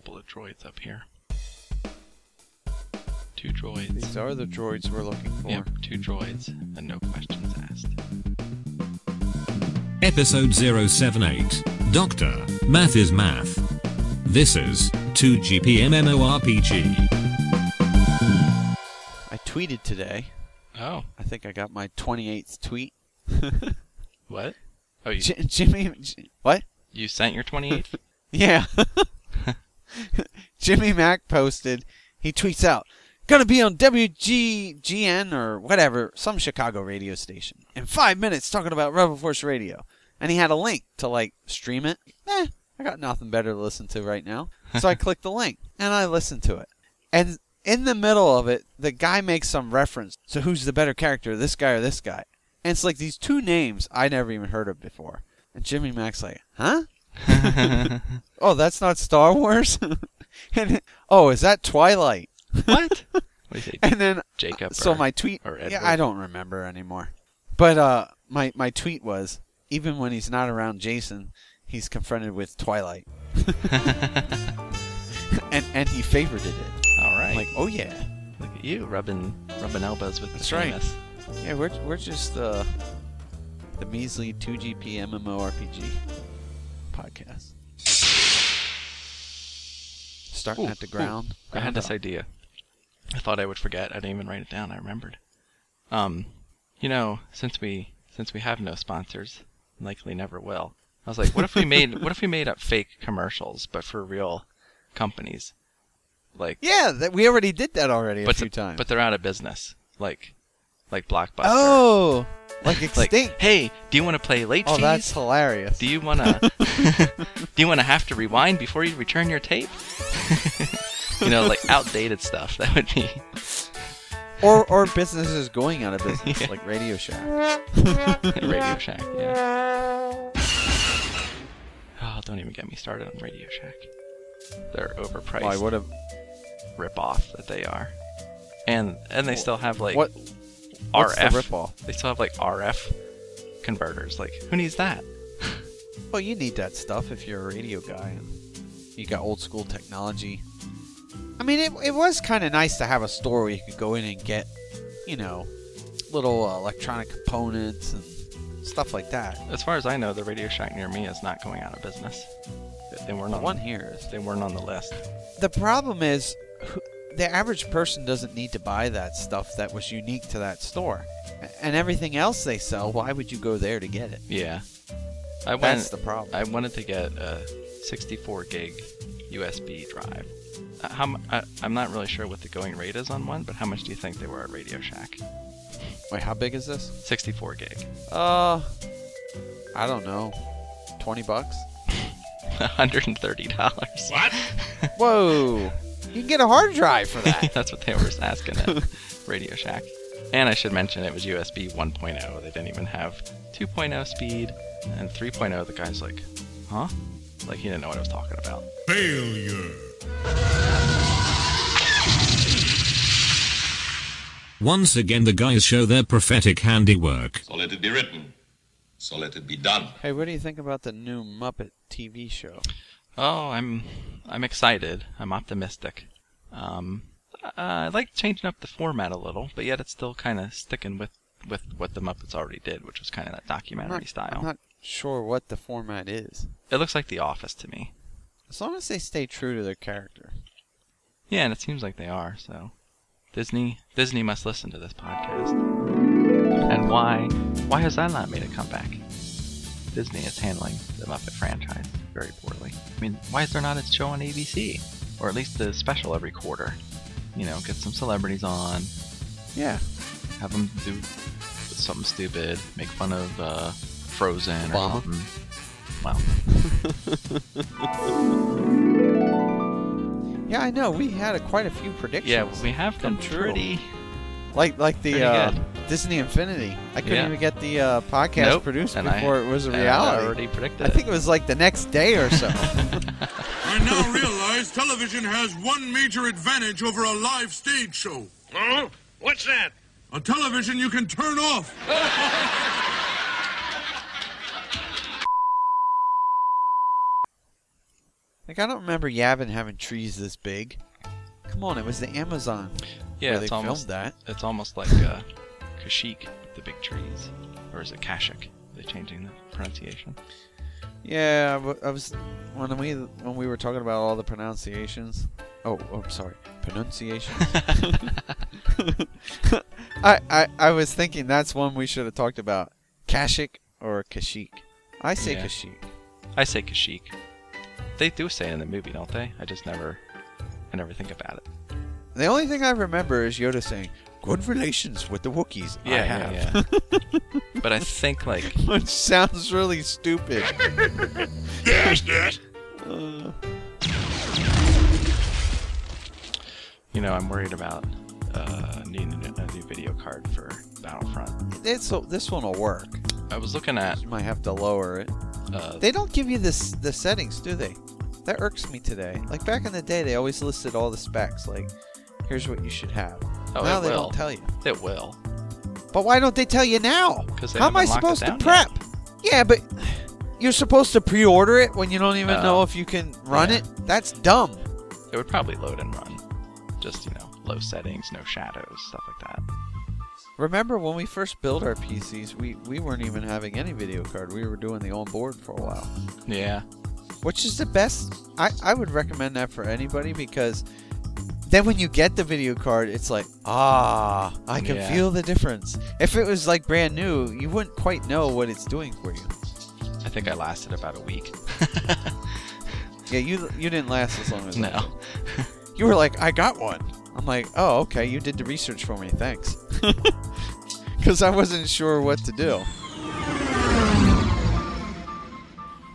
couple of droids up here. Two droids. These are the droids we're looking for. Yep, two droids, and no questions asked. Episode 078. Doctor, Math is Math. This is 2GPMMORPG. I tweeted today. Oh, I think I got my 28th tweet. what? Oh, you, J- Jimmy, J- what? you sent your 28th? Yeah. Jimmy Mac posted, he tweets out, gonna be on WGGN or whatever, some Chicago radio station, in five minutes talking about Rebel Force Radio. And he had a link to like stream it. Eh, I got nothing better to listen to right now. So I clicked the link and I listened to it. And in the middle of it, the guy makes some reference. So who's the better character, this guy or this guy? And it's like these two names I never even heard of before. And Jimmy Mac's like, huh? oh, that's not Star Wars? and oh, is that Twilight? what? What say, And then Jacob? so or- my tweet or Yeah, I don't remember anymore. But uh my my tweet was even when he's not around Jason, he's confronted with Twilight. and and he favorited it. All right. I'm like, "Oh yeah. Look at you rubbing rubbing elbows with the That's right. famous. Yeah, we're we're just uh the measly 2GP MMORPG podcast. Starting Ooh, at the ooh. ground. I had this idea. I thought I would forget. I didn't even write it down. I remembered. Um, you know, since we since we have no sponsors, likely never will. I was like, what if we made what if we made up fake commercials, but for real companies, like Yeah, that we already did that already a but few th- times. but they're out of business, like like Blockbuster. oh, like like extinct. hey, do you want to play late oh, fees? that's hilarious. Do you want to do you want to have to rewind before you return your tape? you know, like outdated stuff. That would be or or businesses going out of business, Yeah. like Radio Shack. Radio Shack. Yeah. Oh, don't even get me started on Radio Shack. They're overpriced. Why? What a rip off that they are. And and they still have like what? What's the RF. ripoff? They still have like RF converters. Like who needs that? Well, you need that stuff if you're a radio guy and you got old school technology. I mean, it, it was kind of nice to have a store where you could go in and get, you know, little uh, electronic components and stuff like that. As far as I know, the Radio Shack near me is not going out of business. They- weren't The on one here is. They weren't on the list. The problem is, the average person doesn't need to buy that stuff that was unique to that store. And everything else they sell, why would you go there to get it? Yeah. I went. That's the problem. I wanted to get a 64 gig USB drive. Uh, How I, I'm not really sure what the going rate is on one, but how much do you think they were at Radio Shack? Wait, how big is this? 64 gig. Uh, I don't know. 20 bucks? $130. What? Whoa! You can get a hard drive for that. That's what they were asking at Radio Shack. And I should mention it was USB 1.0. They didn't even have 2.0 speed. And 3.0, the guy's like, huh? Like he didn't know what I was talking about. Failure. Once again, the guys show their prophetic handiwork. So let it be written. So let it be done. hey, what do you think about the new Muppet TV show? Oh, I'm I'm excited. I'm optimistic. Um, uh, I like changing up the format a little, but yet it's still kind of sticking with with what the Muppets already did, which was kind of that I'm documentary not, style. I'm not sure what the format is. It looks like The Office to me. As long as they stay true to their character. Yeah, and it seems like they are. So, Disney Disney must listen to this podcast. And why why has that not made a comeback? Disney is handling the Muppet franchise very poorly. I mean, why is there not a show on ABC, or at least a special every quarter? You know, get some celebrities on, Yeah. have them do something stupid, make fun of uh, Frozen or Obama. something. Well, Yeah, I know. We had a, quite a few predictions. yeah, we have come true. pretty. Like like the Pretty uh, good. Disney Infinity. I couldn't Yeah. even get the uh, podcast Nope, produced and I- before it was a and I reality. already predicted I think it was like the next day or so. I now realize television has one major advantage over a live stage show. Oh? What's that? A television you can turn off. Like I don't remember Yavin having trees this big. Come on, it was the Amazon Yeah, where they it's filmed almost that. it's almost like uh, Kashyyyk, the big trees, or is it Kashik? They're they changing the pronunciation? Yeah, but I was when we when we were talking about all the pronunciations. Oh, oh sorry, pronunciations. I, I I was thinking that's one we should have talked about. Kashik or Kashik. I say Yeah. Kashyyyk. I say Kashik. They do say it in the movie, don't they? I just never, I never think about it. The only thing I remember is Yoda saying, "Good relations with the Wookiees." I Yeah, have. yeah, yeah. but I think like Which sounds really stupid. Yes, yes. Uh, you know, I'm worried about uh, needing a, a new video card for Battlefront. it's this one will work. I was looking at You might have to lower it. uh, They don't give you this the settings, do they? That irks me today. Like back in the day, they always listed all the specs. Like, here's what you should have. Oh, now they will. don't tell you. it will. But why don't they tell you now? 'Cause they How am I haven't locked it supposed to prep? Yeah, but you're supposed to pre-order it when you don't even Oh. know if you can run Yeah. it. That's dumb. It would probably load and run. Just you know, low settings, no shadows, stuff like that. Remember when we first built our PCs, we, we weren't even having any video card. We were doing the on-board for a while. Yeah, which is the best. I, I would recommend that for anybody because then when you get the video card, it's like, ah, I can Yeah. feel the difference. If it was like brand new, you wouldn't quite know what it's doing for you. I think I lasted about a week. Yeah, you you didn't last as long as no. You were like, I got one. I'm like, oh, okay, you did the research for me. Thanks. Because I wasn't sure what to do.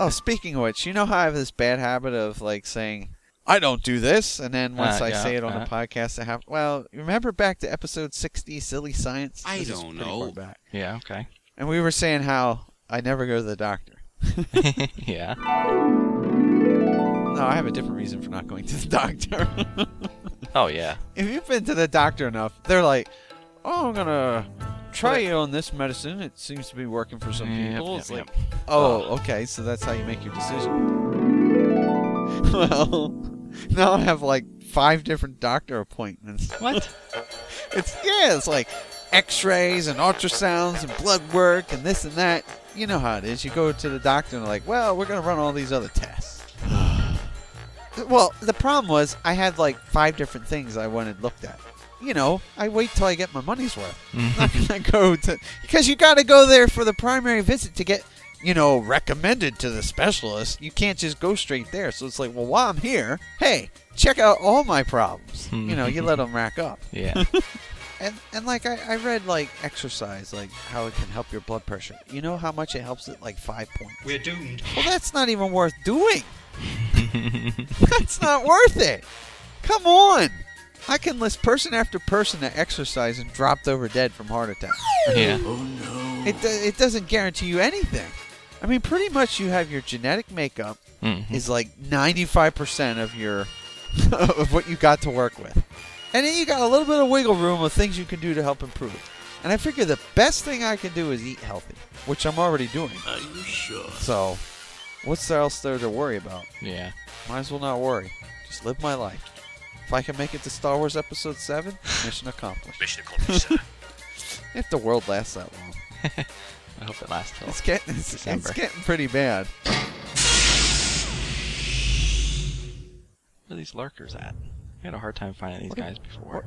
Oh, speaking of which, you know how I have this bad habit of like saying, I don't do this, and then once Uh, I yeah, say it on uh. the podcast, I have. Well, remember back to episode 60, Silly Science? I This is don't know. back. Yeah. Okay. And we were saying how I never go to the doctor. yeah. No, I have a different reason for not going to the doctor. Oh yeah. if you've been to the doctor enough, they're like, "Oh, I'm gonna try you on this medicine. It seems to be working for some Yep, people." yep, it's yep. like, "Oh, okay, so that's how you make your decision." well, now I have like five different doctor appointments. What? It's yeah, it's like X-rays and ultrasounds and blood work and this and that. You know how it is. You go to the doctor and they're like, "Well, we're gonna run all these other tests." well, the problem was I had like five different things I wanted looked at. You know, I wait till I get my money's worth. Mm-hmm. I'm not gonna go to because you got to go there for the primary visit to get you know recommended to the specialist. You can't just go straight there. So it's like, well, while I'm here, hey, check out all my problems. Hmm. you know, you let them rack up. Yeah. And and like I, I read like exercise, like how it can help your blood pressure. You know how much it helps it? Like five points. We're doomed. Well, that's not even worth doing. that's not worth it. Come on. I can list person after person that exercised and dropped over dead from heart attack. yeah. It do- it doesn't guarantee you anything. I mean, pretty much you have your genetic makeup Mhm. is like 95% of your of what you got to work with. And then you got a little bit of wiggle room of things you can do to help improve. And I figure the best thing I can do is eat healthy, which I'm already doing. Are you sure? So, what's else there to worry about? Yeah. Might as well not worry. Just live my life. If I can make it to Star Wars Episode 7, mission accomplished. Mission accomplished, sir. If the world lasts that long. I hope it lasts till. It's getting, it's, it's getting pretty bad. Where are these lurkers at? I had a hard time finding these What are- guys before.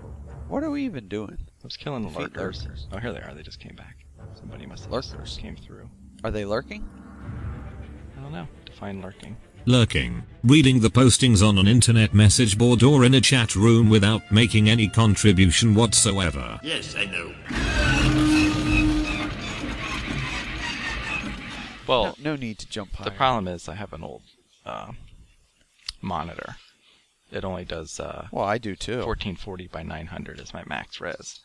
What are we even doing? I was killing the Defeat lurkers. lurkers. Oh, here they are. They just came back. Somebody must have Lurkers. just came through. Are they lurking? I don't know. Define lurking. Lurking, reading the postings on an internet message board or in a chat room without making any contribution whatsoever. Yes, I know. Well, no, no need to jump higher. the problem is I have an old uh, monitor. It only does uh, Well, I do too. 1440 by 900 is my max res.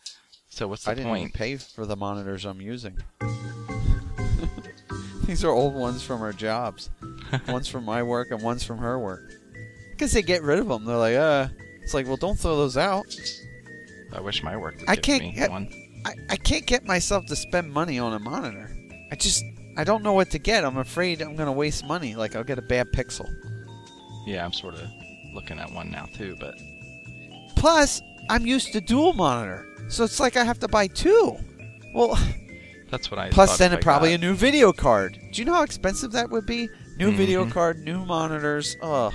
So what's the I didn't even pay for the monitors I'm using. These are old ones from our jobs. one's from my work and one's from her work. Because they get rid of them. They're like, uh, it's like, well, don't throw those out. I wish my work would I can't get- one. I, I can't get myself to spend money on a monitor. I just, I don't know what to get. I'm afraid I'm going to waste money. Like, I'll get a bad pixel. Yeah, I'm sort of looking at one now too, but Plus, I'm used to dual monitor, so it's like I have to buy two. Well, that's what I. plus then probably got- a new video card. Do you know how expensive that would be? New video Mhm. card, new monitors. Oh.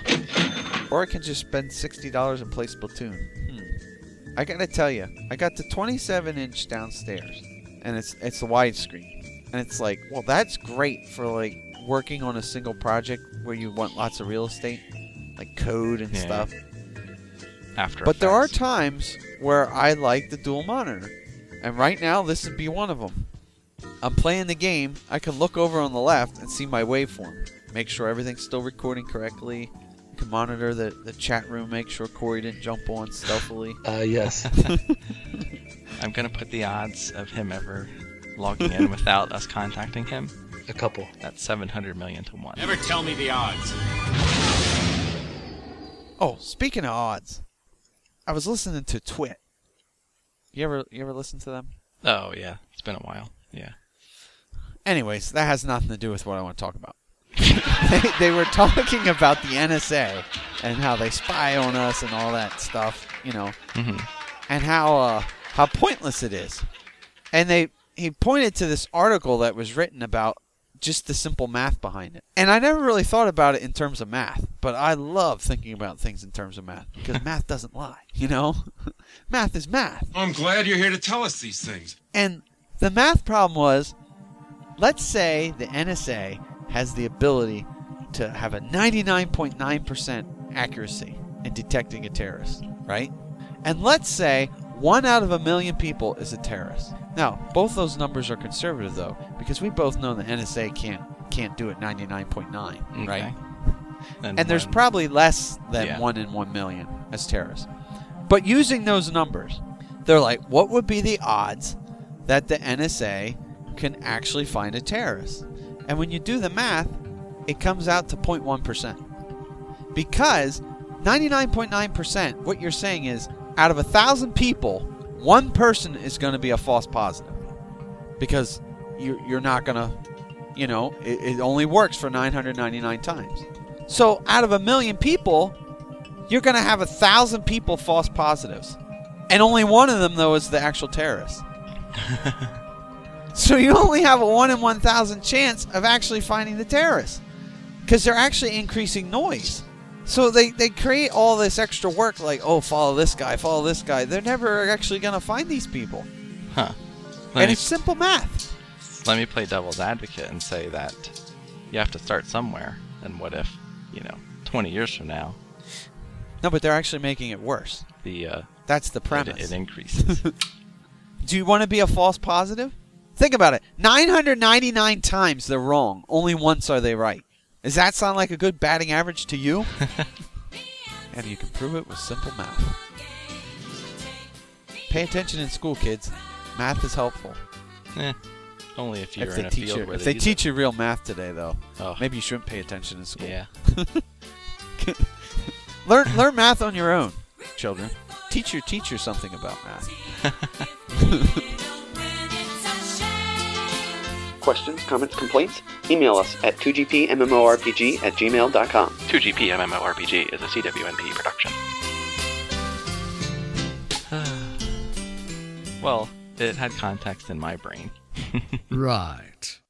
Or I can just spend sixty dollars and play Splatoon. Hmm. I gotta tell you, I got the 27 inch downstairs, and it's it's the widescreen, and it's like, well, that's great for like working on a single project where you want lots of real estate, like code and Yeah. stuff. After But there are times where I like the dual monitor. And right now, this would be one of them. I'm playing the game. I can look over on the left and see my waveform. Make sure everything's still recording correctly. I can monitor the, the chat room, make sure Corey didn't jump on stealthily. Uh, yes. I'm gonna put the odds of him ever logging in without us contacting him A couple. That's 700 million to one. Never tell me the odds. Oh, speaking of odds, I was listening to Twit. You ever you ever listen to them? Oh yeah, it's been a while. Yeah. Anyways, that has nothing to do with what I want to talk about. they, they were talking about the NSA and how they spy on us and all that stuff, you know, hmm and how uh, how pointless it is. And they he pointed to this article that was written about just the simple math behind it. And I never really thought about it in terms of math, but I love thinking about things in terms of math because math doesn't lie, you know? math is math. I'm glad you're here to tell us these things. And the math problem was let's say the NSA has the ability to have a 99.9% accuracy in detecting a terrorist, right? And let's say one out of a million people is a terrorist. Now, both those numbers are conservative though, because we both know the NSA can't can't do it 99.9, right? Okay. And there's probably less than Yeah. one in one million as terrorists. But using those numbers, they're like, what would be the odds that the NSA can actually find a terrorist? And when you do the math, it comes out to 0.1%. Because 99.9%, what you're saying is, out of a thousand people, one person is going to be a false positive. Because you're, you're not going to, you know, it, it only works for 999 times. So out of a million people, you're going to have a thousand people false positives. And only one of them, though, is the actual terrorist. so you only have a 1 in 1,000 chance of actually finding the terrorist. Because they're actually increasing noise. So they, they create all this extra work like, oh, follow this guy, follow this guy. They're never actually going to find these people. Huh. Let and me, it's simple math. let me play devil's advocate and say that you have to start somewhere. And what if, you know, 20 years from now, No, but they're actually making it worse. the uh, That's the it, premise. it increases? Do you want to be a false positive? Think about it. 999 times they're wrong. Only once are they right. Does that sound like a good batting average to you? and you can prove it with simple math. Pay attention in school, kids. Math is helpful. eh, only if you're if in they a teach field you, where if they they use teach you real math today, though. Oh, maybe you shouldn't pay attention in school. yeah. Learn learn math on your own, children. Teach your teacher something about math. Questions, comments, complaints? Email us at 2gpmmorpg at gmail.com. 2GP MMORPG is a CWNP production. well, it had context in my brain. Right.